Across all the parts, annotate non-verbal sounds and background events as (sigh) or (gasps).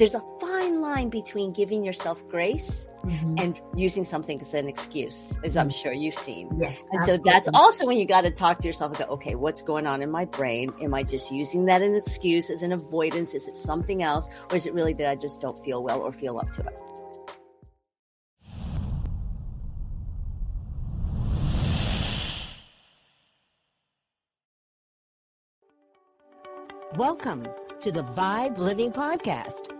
there's a fine line between giving yourself grace mm-hmm. and using something as an excuse, as I'm mm-hmm. sure you've seen. Yes. And absolutely. so that's also when you got to talk to yourself and go, okay, what's going on in my brain? Am I just using that as an excuse, as an avoidance? Is it something else? Or is it really that I just don't feel well or feel up to it? Welcome to the Vibe Living Podcast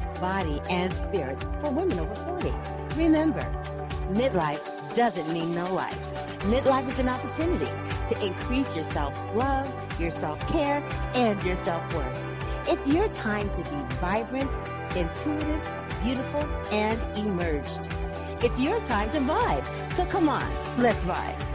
body, and spirit for women over 40. Remember, midlife doesn't mean no life. Midlife is an opportunity to increase your self-love, your self-care, and your self-worth. It's your time to be vibrant, intuitive, beautiful, and emerged. It's your time to vibe. So come on, let's vibe.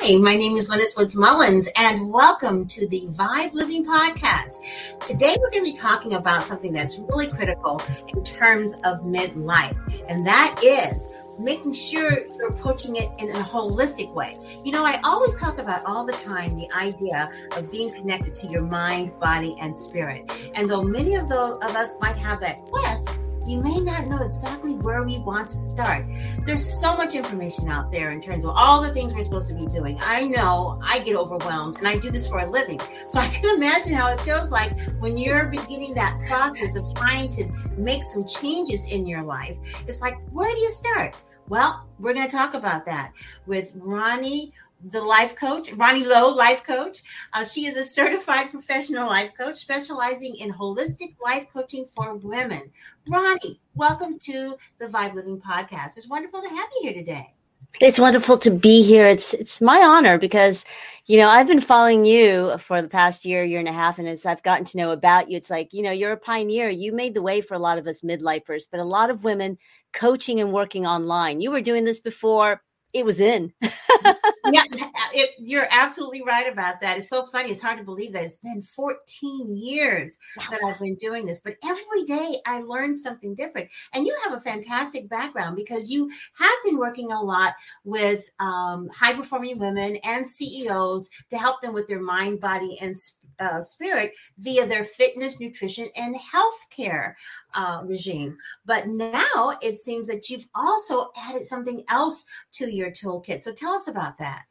Hi, my name is Linus Woods Mullins, and welcome to the Vibe Living Podcast. Today, we're going to be talking about something that's really critical in terms of midlife, and that is making sure you're approaching it in a holistic way. You know, I always talk about all the time the idea of being connected to your mind, body, and spirit. And though many of, the, of us might have that quest, we may not know exactly where we want to start. There's so much information out there in terms of all the things we're supposed to be doing. I know I get overwhelmed and I do this for a living. So I can imagine how it feels like when you're beginning that process of trying to make some changes in your life. It's like, where do you start? Well, we're going to talk about that with Ronnie the life coach, Ronnie Lowe, life coach. Uh, she is a certified professional life coach specializing in holistic life coaching for women. Ronnie, welcome to the Vibe Living Podcast. It's wonderful to have you here today. It's wonderful to be here. It's it's my honor because you know I've been following you for the past year, year and a half, and as I've gotten to know about you, it's like you know you're a pioneer. You made the way for a lot of us midlifers, but a lot of women coaching and working online. You were doing this before it was in. (laughs) yeah, it, you're absolutely right about that. It's so funny. It's hard to believe that it's been 14 years wow. that I've been doing this, but every day I learn something different. And you have a fantastic background because you have been working a lot with um, high performing women and CEOs to help them with their mind, body, and uh, spirit via their fitness, nutrition, and healthcare uh, regime. But now it seems that you've also added something else to your toolkit. So tell us about that.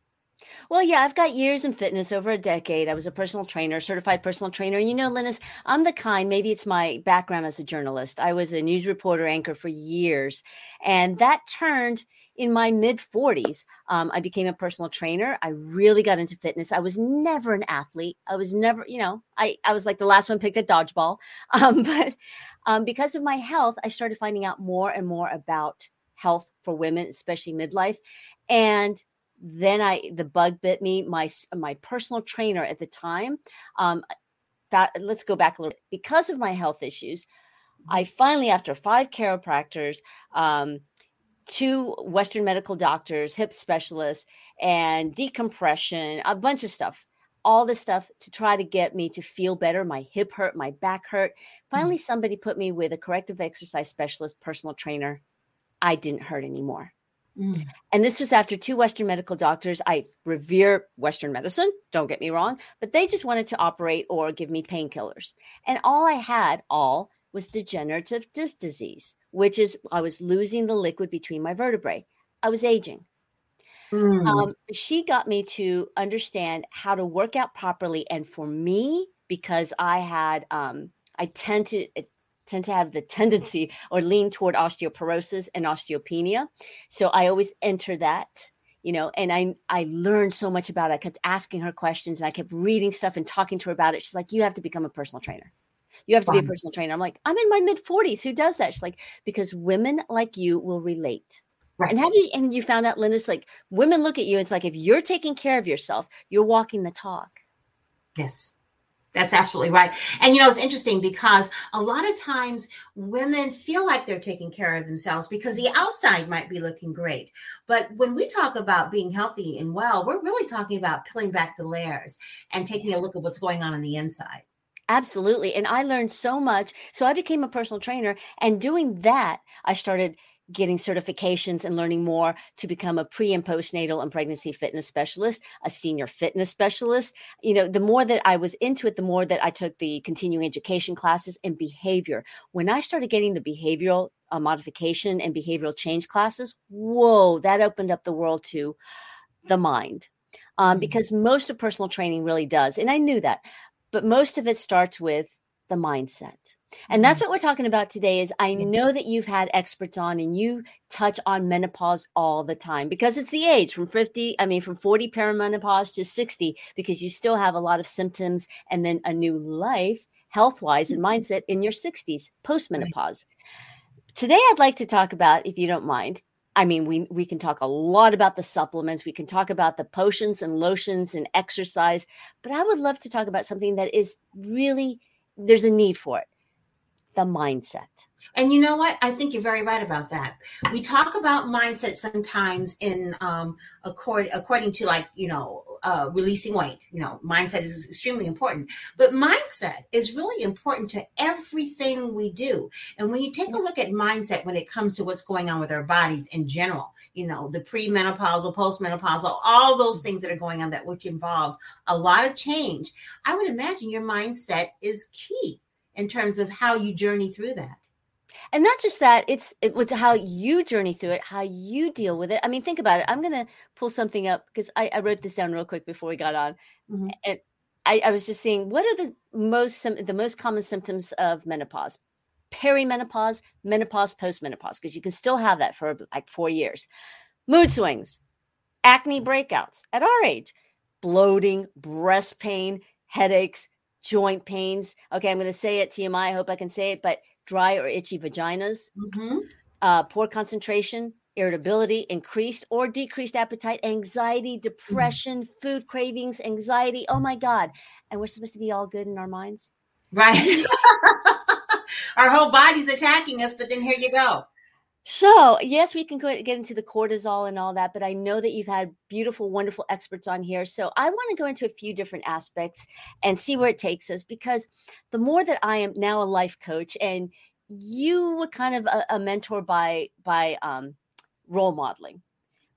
Well, yeah, I've got years in fitness, over a decade. I was a personal trainer, certified personal trainer. And you know, Linus, I'm the kind, maybe it's my background as a journalist. I was a news reporter anchor for years. And that turned in my mid 40s, um, I became a personal trainer. I really got into fitness. I was never an athlete. I was never, you know, I, I was like the last one picked at dodgeball. (laughs) Um, but um, because of my health, I started finding out more and more about health for women, especially midlife. And then I, the bug bit me. My my personal trainer at the time, um, that let's go back a little. Because of my health issues, I finally, after five chiropractors, um, two Western medical doctors, hip specialists, and decompression, a bunch of stuff. All this stuff to try to get me to feel better. My hip hurt, my back hurt. Finally, mm-hmm. somebody put me with a corrective exercise specialist, personal trainer. I didn't hurt anymore. Mm. And this was after two Western medical doctors. I revere Western medicine, don't get me wrong, but they just wanted to operate or give me painkillers. And all I had, all was degenerative disc disease which is I was losing the liquid between my vertebrae. I was aging. Mm. Um, she got me to understand how to work out properly. And for me, because I had, um, I tend to tend to have the (laughs) tendency or lean toward osteoporosis and osteopenia. So I always enter that you know and i i learned so much about it i kept asking her questions and i kept reading stuff and talking to her about it she's like you have to become a personal trainer you have to be a personal trainer. I'm like, I'm in my mid 40s. Who does that? She's like, because women like you will relate. Right. And have you and you found out, Linus, like women look at you, it's like if you're taking care of yourself, you're walking the talk. Yes. That's absolutely right. And you know, it's interesting because a lot of times women feel like they're taking care of themselves because the outside might be looking great. But when we talk about being healthy and well, we're really talking about peeling back the layers and taking a look at what's going on on the inside. Absolutely. And I learned so much. So I became a personal trainer. And doing that, I started getting certifications and learning more to become a pre and postnatal and pregnancy fitness specialist, a senior fitness specialist. You know, the more that I was into it, the more that I took the continuing education classes and behavior. When I started getting the behavioral uh, modification and behavioral change classes, whoa, that opened up the world to the mind. Um, mm-hmm. because most of personal training really does. And I knew that, but most of it starts with the mindset and that's mm-hmm. what we're talking about today is I know that you've had experts on and you touch on menopause all the time because it's the age from 50, I mean from 40 perimenopause to 60 because you still have a lot of symptoms and then a new life health-wise and mm-hmm. mindset in your 60s post-menopause. Today I'd like to talk about if you don't mind I mean, we we can talk a lot about the supplements, we can talk about the potions and lotions and exercise, but I would love to talk about something that is really there's a need for it the mindset. And you know what? I think you're very right about that. We talk about mindset sometimes in um, accord, according to like you know uh, releasing weight. You know, mindset is extremely important, but mindset is really important to everything we do. And when you take a look at mindset when it comes to what's going on with our bodies in general, you know, the premenopausal, postmenopausal, all those things that are going on that which involves a lot of change. I would imagine your mindset is key in terms of how you journey through that and not just that it's it was how you journey through it how you deal with it i mean think about it i'm gonna pull something up because I, I, wrote this down real quick before we got on mm-hmm. and I, I, was just seeing what are the most the most common symptoms of menopause perimenopause menopause postmenopause because you can still have that for like four years mood swings acne breakouts at our age bloating breast pain headaches joint pains. Okay, I'm going to say it TMI. I hope I can say it, but dry or itchy vaginas, mm-hmm. uh, poor concentration, irritability, increased or decreased appetite, anxiety, mm. depression, mm-hmm. food cravings, anxiety. Oh my God. And we're supposed to be all good in our minds. Right. (laughs) our whole body's attacking us, but then here you go. So, yes, we can go get into the cortisol and all that, but I know that you've had beautiful, wonderful experts on here. So, I want to go into a few different aspects and see where it takes us because the more that I am now a life coach and you were kind of a, a mentor by by um, role modeling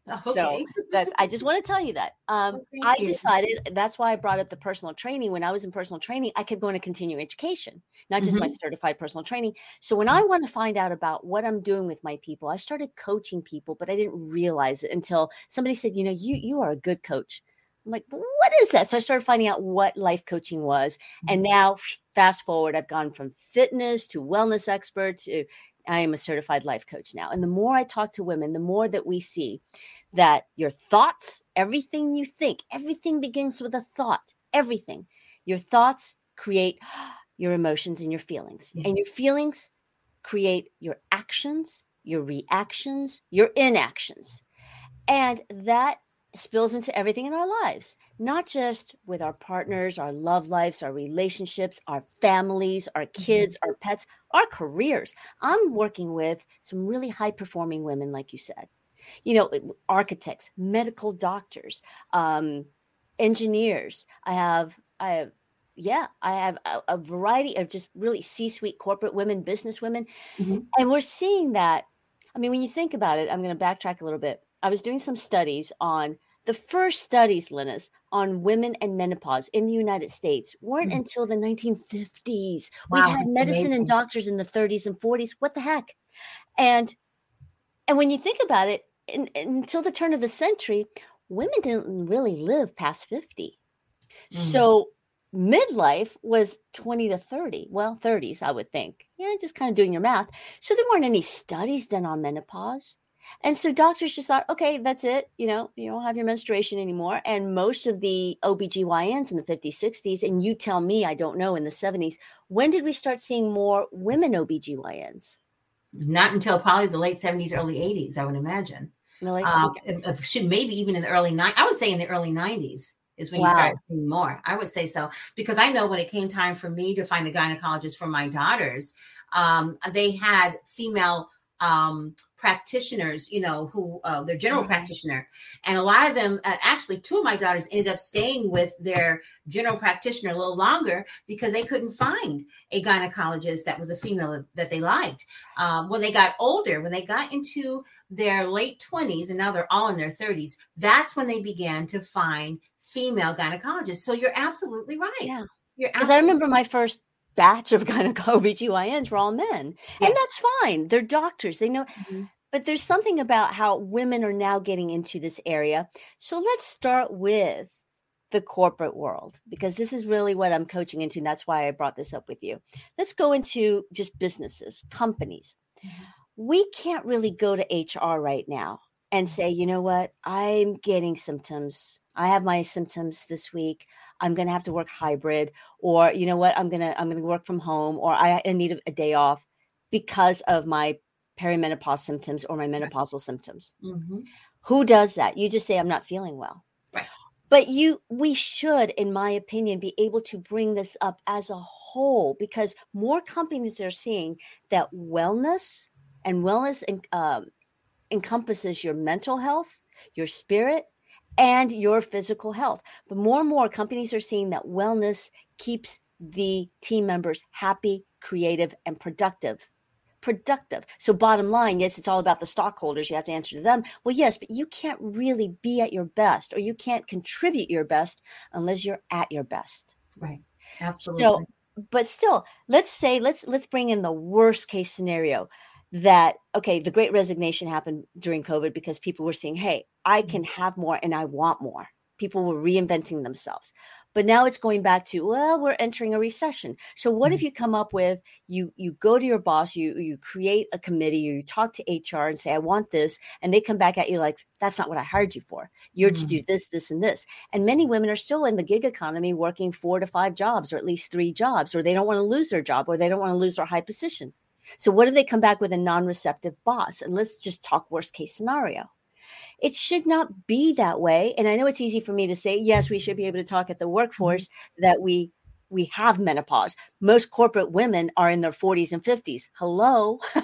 (laughs) Okay. So (laughs) that I just want to tell you that. Um, well, I decided that's why I brought up the personal training. When I was in personal training, I kept going to continuing education, not just mm-hmm. my certified personal training. So when I want to find out about what I'm doing with my people, I started coaching people, but I didn't realize it until somebody said, "You know, you you are a good coach." I'm like, what is that? So I started finding out what life coaching was. And mm-hmm. now, fast forward, I've gone from fitness to wellness expert to I am a certified life coach now. And the more I talk to women, the more that we see that your thoughts, everything you think, everything begins with a thought, everything. Your thoughts create (gasps) your emotions and your feelings, and your feelings create your actions, your reactions, your inactions. And that spills into everything in our lives, not just with our partners, our love lives, our relationships, our families, our mm-hmm. kids, mm-hmm. our pets, our careers. I'm working with some really high performing women, like you said, you know, architects, medical doctors, um, engineers. I have, I have, yeah, I have a, a variety of just really C suite corporate women, business women. Mm-hmm. And we're seeing that. I mean, when you think about it, I'm going to backtrack a little bit. I was doing some studies on the first studies, Linus, on women and menopause in the United States weren't mm-hmm. until the 1950s. Wow, We've had medicine amazing. and doctors in the 30s and 40s. What the heck? And and when you think about it, in, until the turn of the century, women didn't really live past 50. Mm-hmm. So midlife was 20 to 30 well 30s i would think yeah just kind of doing your math so there weren't any studies done on menopause and so doctors just thought, okay, that's it. You know, you don't have your menstruation anymore. And most of the OBGYNs in the 50s, 60s, and you tell me, I don't know, in the 70s, when did we start seeing more women OBGYNs? Not until probably the late 70s, early 80s, I would imagine. Really? Um, maybe even in the early 90s. I would say in the early 90s is when wow. you start seeing more. I would say so because I know when it came time for me to find a gynecologist for my daughters, um, they had female um, practitioners, you know, who uh, their general mm-hmm. practitioner, and a lot of them, uh, actually, two of my daughters ended up staying with their general practitioner a little longer because they couldn't find a gynecologist that was a female that they liked. Um, when they got older, when they got into their late twenties, and now they're all in their thirties, that's when they began to find female gynecologists. So you're absolutely right. Yeah. Because I remember my first batch of kind of OBGYNs were all men. Yes. And that's fine. They're doctors. They know. Mm-hmm. But there's something about how women are now getting into this area. So let's start with the corporate world because this is really what I'm coaching into. And that's why I brought this up with you. Let's go into just businesses, companies. Mm-hmm. We can't really go to HR right now and say, you know what, I'm getting symptoms. I have my symptoms this week. I'm going to have to work hybrid or you know what I'm going to I'm going to work from home or I, I need a, day off because of my perimenopause symptoms or my menopausal symptoms. Mm-hmm. Who does that? You just say I'm not feeling well. Right. But you we should in my opinion be able to bring this up as a whole because more companies are seeing that wellness and wellness um, encompasses your mental health, your spirit, and your physical health. But more and more companies are seeing that wellness keeps the team members happy, creative, and productive. Productive. So, bottom line, yes, it's all about the stockholders. You have to answer to them. Well, yes, but you can't really be at your best or you can't contribute your best unless you're at your best. Right. Absolutely. So, but still, let's say let's let's bring in the worst case scenario that okay the great resignation happened during covid because people were saying hey i mm-hmm. can have more and i want more people were reinventing themselves but now it's going back to well we're entering a recession so what if mm-hmm. you come up with you you go to your boss you you create a committee or you talk to hr and say i want this and they come back at you like that's not what i hired you for you're mm-hmm. to do this this and this and many women are still in the gig economy working four to five jobs or at least three jobs or they don't want to lose their job or they don't want to lose their high position so, what if they come back with a non receptive boss? And let's just talk worst case scenario. It should not be that way. And I know it's easy for me to say, yes, we should be able to talk at the mm-hmm. workforce that we we have menopause. Most corporate women are in their 40s and 50s. Hello, (laughs)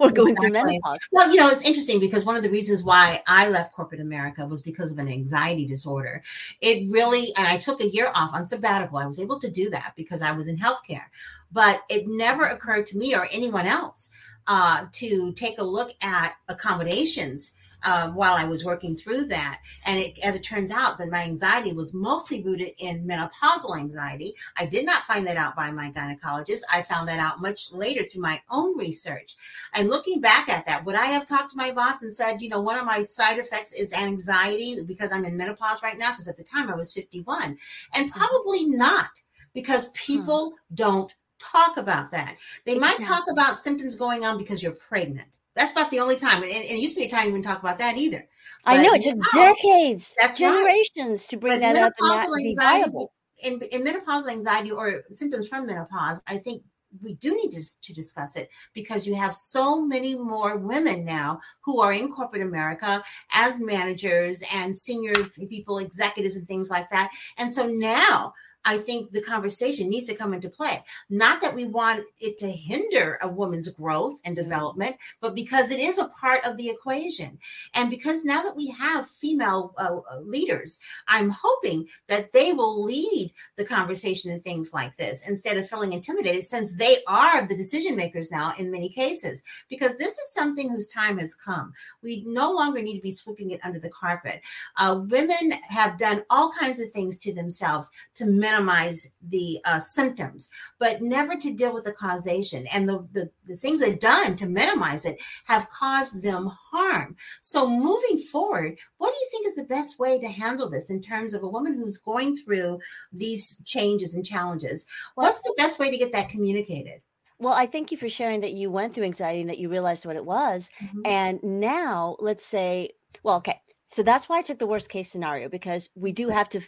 we're going exactly. through menopause. Well, you know, it's interesting because one of the reasons why I left corporate America was because of an anxiety disorder. It really, and I took a year off on sabbatical. I was able to do that because I was in healthcare, but it never occurred to me or anyone else uh, to take a look at accommodations um, while I was working through that. And it, as it turns out, that my anxiety was mostly rooted in menopausal anxiety. I did not find that out by my gynecologist. I found that out much later through my own research. And looking back at that, would I have talked to my boss and said, you know, one of my side effects is anxiety because I'm in menopause right now? Because at the time I was 51. And mm-hmm. probably not because hmm. people don't talk about that. They exactly. might talk about symptoms going on because you're pregnant. That's about the only time. And, and it used to be a time you wouldn't talk about that either. But I know it took decades, generations right. to bring but that up and be viable. In, in menopausal anxiety or symptoms from menopause, I think we do need to, to, discuss it because you have so many more women now who are in corporate America as managers and senior people, executives, and things like that. And so now I think the conversation needs to come into play. Not that we want it to hinder a woman's growth and development, but because it is a part of the equation. And because now that we have female uh, leaders, I'm hoping that they will lead the conversation in things like this instead of feeling intimidated, since they are the decision makers now in many cases. Because this is something whose time has come. We no longer need to be sweeping it under the carpet. Uh, women have done all kinds of things to themselves to minimize the uh, symptoms, but never to deal with the causation. And the, the, the things they've done to minimize it have caused them harm. So, moving forward, what do you think is the best way to handle this in terms of a woman who's going through these changes and challenges? What's the best way to get that communicated? Well, I thank you for sharing that you went through anxiety and that you realized what it was. Mm-hmm. And now, let's say, well, okay. So that's why I took the worst case scenario because we do have to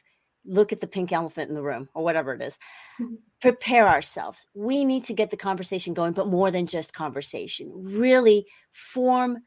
look at the pink elephant in the room or whatever it is. Mm-hmm. Prepare ourselves. We need to get the conversation going, but more than just conversation. Really form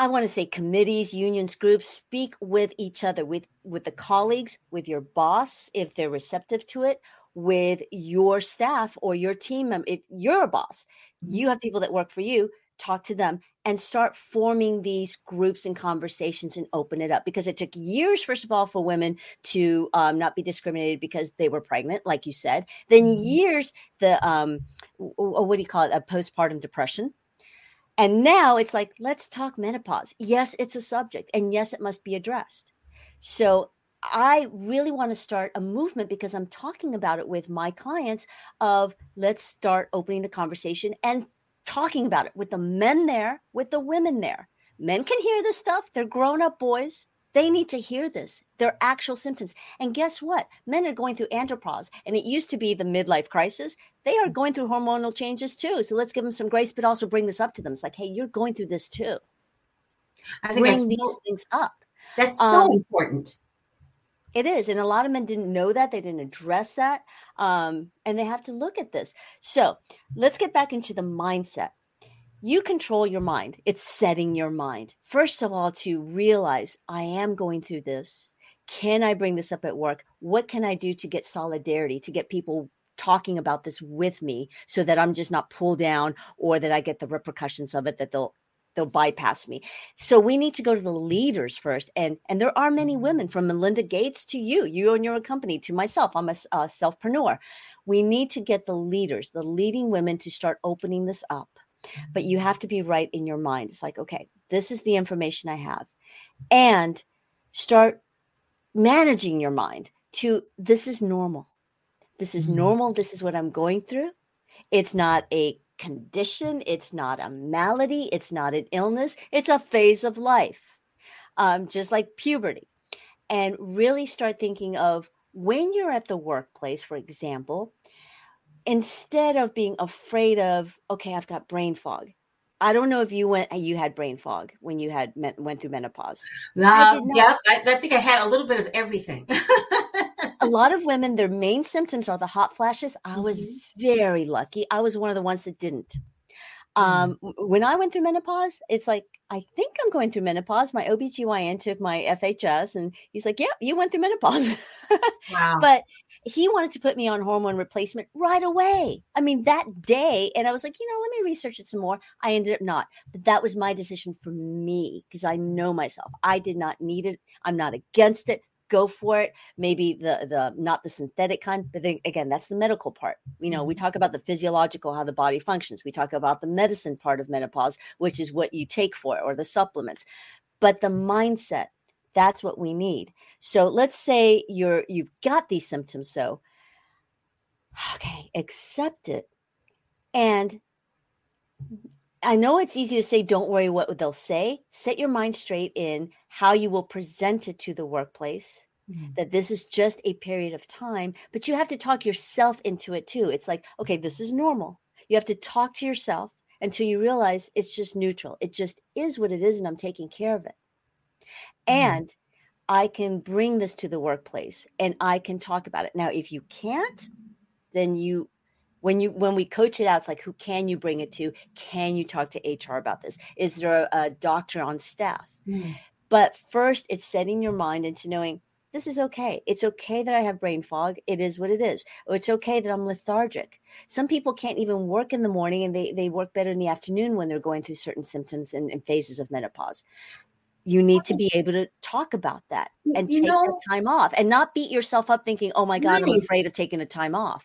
I want to say committees, unions, groups, speak with each other, with with the colleagues, with your boss if they're receptive to it, with your staff or your team member. If you're a boss, mm-hmm. you have people that work for you, talk to them and start forming these groups and conversations and open it up because it took years first of all for women to um, not be discriminated because they were pregnant like you said then mm-hmm. years the um, what do you call it a postpartum depression and now it's like, let's talk menopause. Yes, it's a subject, and yes, it must be addressed. So I really want to start a movement because I'm talking about it with my clients of let's start opening the conversation and talking about it with the men there, with the women there. Men can hear this stuff. They're grown up boys. They need to hear this. They're actual symptoms. And guess what? Men are going through andropause. And it used to be the midlife crisis. They are going through hormonal changes too. So let's give them some grace, but also bring this up to them. It's like, hey, you're going through this too. I think bring these things up. That's so um, important. It is. And a lot of men didn't know that. They didn't address that. Um, and they have to look at this. So let's get back into the mindset you control your mind. It's setting your mind. First of all, to realize I am going through this. Can I bring this up at work? What can I do to get solidarity, to get people talking about this with me so that I'm just not pulled down or that I get the repercussions of it that they'll they'll bypass me. So we need to go to the leaders first. And and there are many women from Melinda Gates to you, you and your company to myself. I'm a, a selfpreneur. We need to get the leaders, the leading women to start opening this up but you have to be right in your mind. It's like, okay, this is the information I have. And start managing your mind to this is normal. This is mm-hmm. normal. This is what I'm going through. It's not a condition. It's not a malady. It's not an illness. It's a phase of life, um, just like puberty. And really start thinking of when you're at the workplace, for example, instead of being afraid of okay i've got brain fog i don't know if you went you had brain fog when you had went through menopause um, yeah I, I think i had a little bit of everything (laughs) a lot of women their main symptoms are the hot flashes i was mm-hmm. very lucky i was one of the ones that didn't um, mm-hmm. when i went through menopause it's like i think i'm going through menopause my obgyn took my fhs and he's like yeah you went through menopause (laughs) wow. but he wanted to put me on hormone replacement right away. I mean, that day. And I was like, you know, let me research it some more. I ended up not. But that was my decision for me because I know myself. I did not need it. I'm not against it. Go for it. Maybe the the not the synthetic kind, but then again, that's the medical part. You know, we mm-hmm. talk about the physiological, how the body functions. We talk about the medicine part of menopause, which is what you take for it or the supplements. But the mindset, that's what we need. So let's say you're you've got these symptoms so okay, accept it. And I know it's easy to say don't worry what they'll say. Set your mind straight in how you will present it to the workplace. Mm-hmm. That this is just a period of time, but you have to talk yourself into it too. It's like, okay, this is normal. You have to talk to yourself until you realize it's just neutral. It just is what it is, and I'm taking care of it. Mm-hmm. And I can bring this to the workplace and I can talk about it. Now, if you can't, then you when you when we coach it out, it's like who can you bring it to? Can you talk to HR about this? Is there a, a doctor on staff? Mm. But first, it's setting your mind into knowing this is okay. It's okay that I have brain fog. It is what it is. Or it's okay that I'm lethargic. Some people can't even work in the morning and they, they work better in the afternoon when they're going through certain symptoms and, and phases of menopause you need to be able to talk about that and you take know, time off and not beat yourself up thinking, oh my God, right. I'm afraid of taking the time off.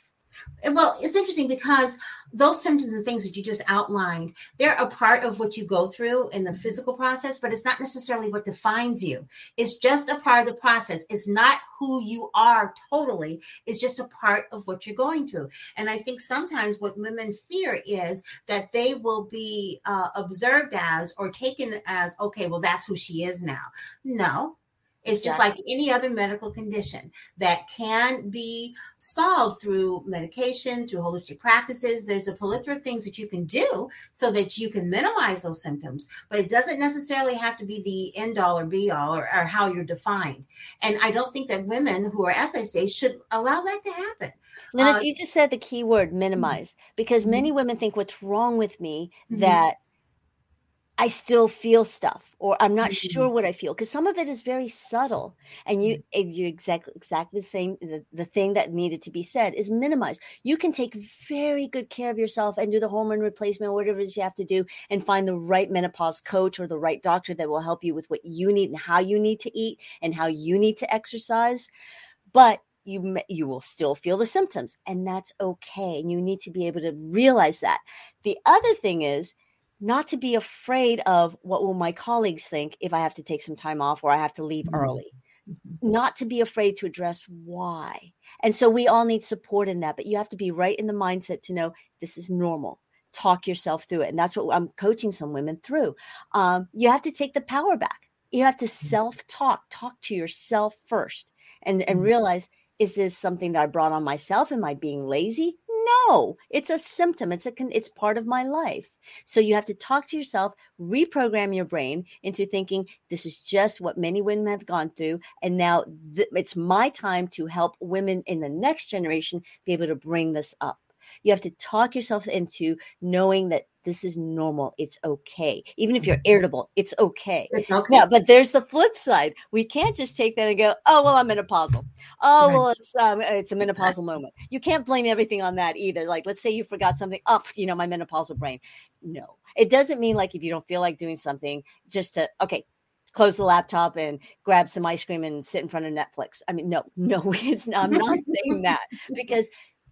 Well, it's interesting because those symptoms and things that you just outlined, they're a part of what you go through in the physical process, but it's not necessarily what defines you. It's just a part of the process. It's not who you are totally. It's just a part of what you're going through. And I think sometimes what women fear is that they will be uh, observed as or taken as, okay, well, that's who she is now. No, it's just like any other medical condition that can be solved through medication, through holistic practices. There's a plethora of things that you can do so that you can minimize those symptoms, but it doesn't necessarily have to be the end all or be all or, or how you're defined. And I don't think that women who are FSA should allow that to happen. Linus, uh, you just said the key word minimize because many mm-hmm. women think what's wrong with me mm-hmm. that I still feel stuff or I'm not Mhm. sure what I feel because some of it is very subtle and you you exactly exactly the same the, the thing that needed to be said is minimized. You can take very good care of yourself and do the hormone replacement whatever it is you have to do and find the right menopause coach or the right doctor that will help you with what you need and how you need to eat and how you need to exercise. But you you will still feel the symptoms and that's okay and you need to be able to realize that. The other thing is not to be afraid of what will my colleagues think if I have to take some time off or I have to leave Mhm. early. Mhm. Not to be afraid to address why. And so we all need support in that, but you have to be right in the mindset to know this is normal. Talk yourself through it. And that's what I'm coaching some women through. Um, you have to take the power back. You have to self talk, talk to yourself first and, and Mhm. realize is this something that I brought on myself? Am I being lazy? No, it's a symptom. It's a it's part of my life. So you have to talk to yourself, reprogram your brain into thinking this is just what many women have gone through, and now th- it's my time to help women in the next generation be able to bring this up. You have to talk yourself into knowing that this is normal. It's okay. Even if you're irritable, it's okay. It's okay. Yeah, but there's the flip side. We can't just take that and go, "Oh, well, I'm menopausal." Oh, Right. well, it's um, it's a menopausal moment. You can't blame everything on that either. Like, let's say you forgot something. Oh, you know, my menopausal brain. No, it doesn't mean like if you don't feel like doing something, just to okay, close the laptop and grab some ice cream and sit in front of Netflix. I mean, no, (laughs) no, it's (laughs) not, I'm not saying that because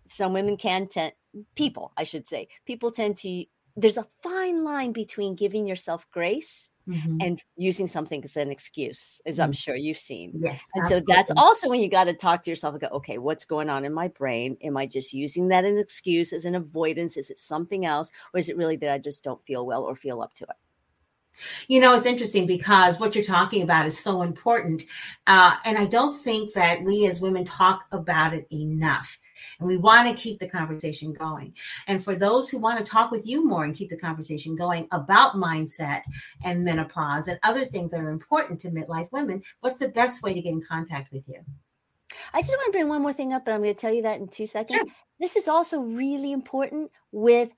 some women can tend people, I should say, people tend to. There's a fine line between giving yourself grace Mhm. and using something as an excuse, as I'm sure you've seen. Yes. And so that's also when you got to talk to yourself and go, okay, what's going on in my brain? Am I just using that as an excuse, as an avoidance? Is it something else? Or is it really that I just don't feel well or feel up to it? You know, it's interesting because what you're talking about is so important. Uh, and I don't think that we as women talk about it enough. And we want to keep the conversation going. And for those who want to talk with you more and keep the conversation going about mindset and menopause and other things that are important to midlife women, what's the best way to get in contact with you? I just want to bring one more thing up, but I'm going to tell you that in two seconds. This is also really important with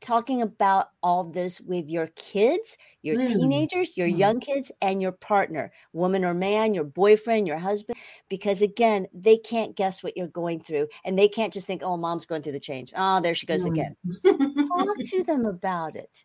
talking about all this with your kids, your Mm. teenagers, your Mm. young kids, and your partner, woman or man, your boyfriend, your husband, because again, they can't guess what you're going through and they can't just think, oh, mom's going through the change. Oh, there she goes Mm. again. Talk to (laughs) them about it.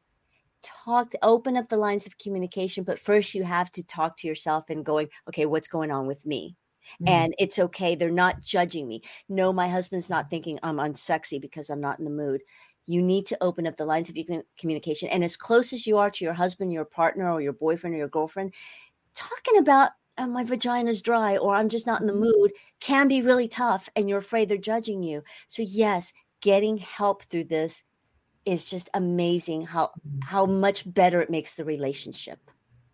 Talk to open up the lines of communication, but first you have to talk to yourself and going, okay, what's going on with me? Mm. and it's okay. They're not judging me. No, my husband's not thinking I'm unsexy because I'm not in the mood. You need to open up the lines of communication. And as close as you are to your husband, your partner, or your boyfriend or your girlfriend, talking about oh, my vagina's dry or I'm just not in the mm-hmm. mood can be really tough. And you're afraid they're judging you. So, yes, getting help through this is just amazing how mm-hmm. how much better it makes the relationship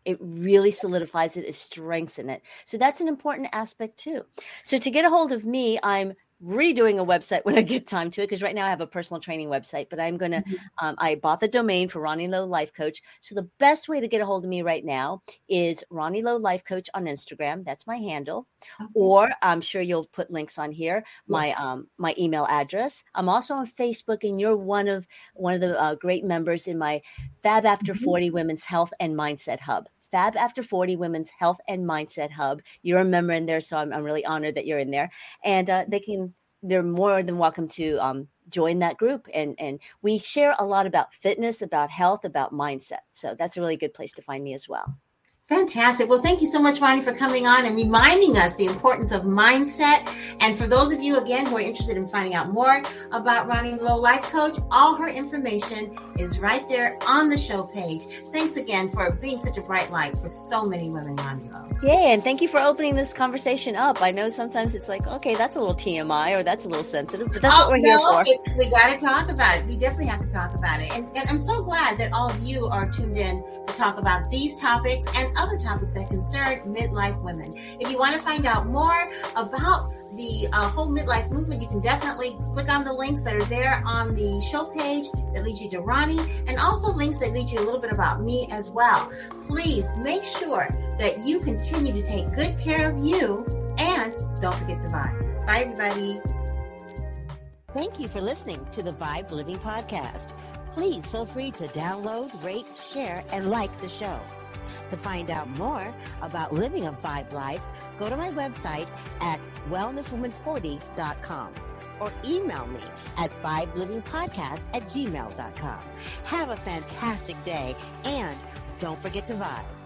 it really solidifies it it strengthens it so that's an important aspect too so to get a hold of me i'm redoing a website when i get time to it because right now i have a personal training website but i'm going to Mhm. um, i bought the domain for ronnie lowe life coach so the best way to get a hold of me right now is ronnie lowe life coach on instagram that's my handle Okay. or i'm sure you'll put links on here my Yes. um my email address i'm also on facebook and you're one of one of the uh, great members in my fab after Mhm. 40 women's health and mindset hub fab after 40 women's health and mindset hub. You're a member in there so i'm, I'm really honored that you're in there. And uh, they can they're more than welcome to um, join that group. And and we share a lot about fitness about health about mindset. So that's a really good place to find me as well Fantastic. Well, thank you so much, Ronnie, for coming on and reminding us the importance of mindset. And for those of you, again, who are interested in finding out more about Ronnie Lowe Life Coach, all her information is right there on the show page. Thanks again for being such a bright light for so many women, Ronnie Lowe. yeah and thank you for opening this conversation up i know sometimes it's like okay that's a little tmi or that's a little sensitive but that's what oh, we're here Oh, no, for it- we got to talk about it. We definitely have to talk about it. And, and I'm so glad that all of you are tuned in to talk about these topics and other topics that concern midlife women. If you want to find out more about the uh, whole midlife movement, you can definitely click on the links that are there on the show page that leads you to Ronnie and also links that lead you a little bit about me as well. Please make sure that you continue to take good care of you and don't forget to vibe. Bye, everybody. Thank you for listening to the Vibe Living Podcast. Please feel free to download, rate, share, and like the show. To find out more about living a Vibe life, go to my website at wellnesswoman40.com or email me at vibelivingpodcast at gmail.com. Have a fantastic day and don't forget to vibe.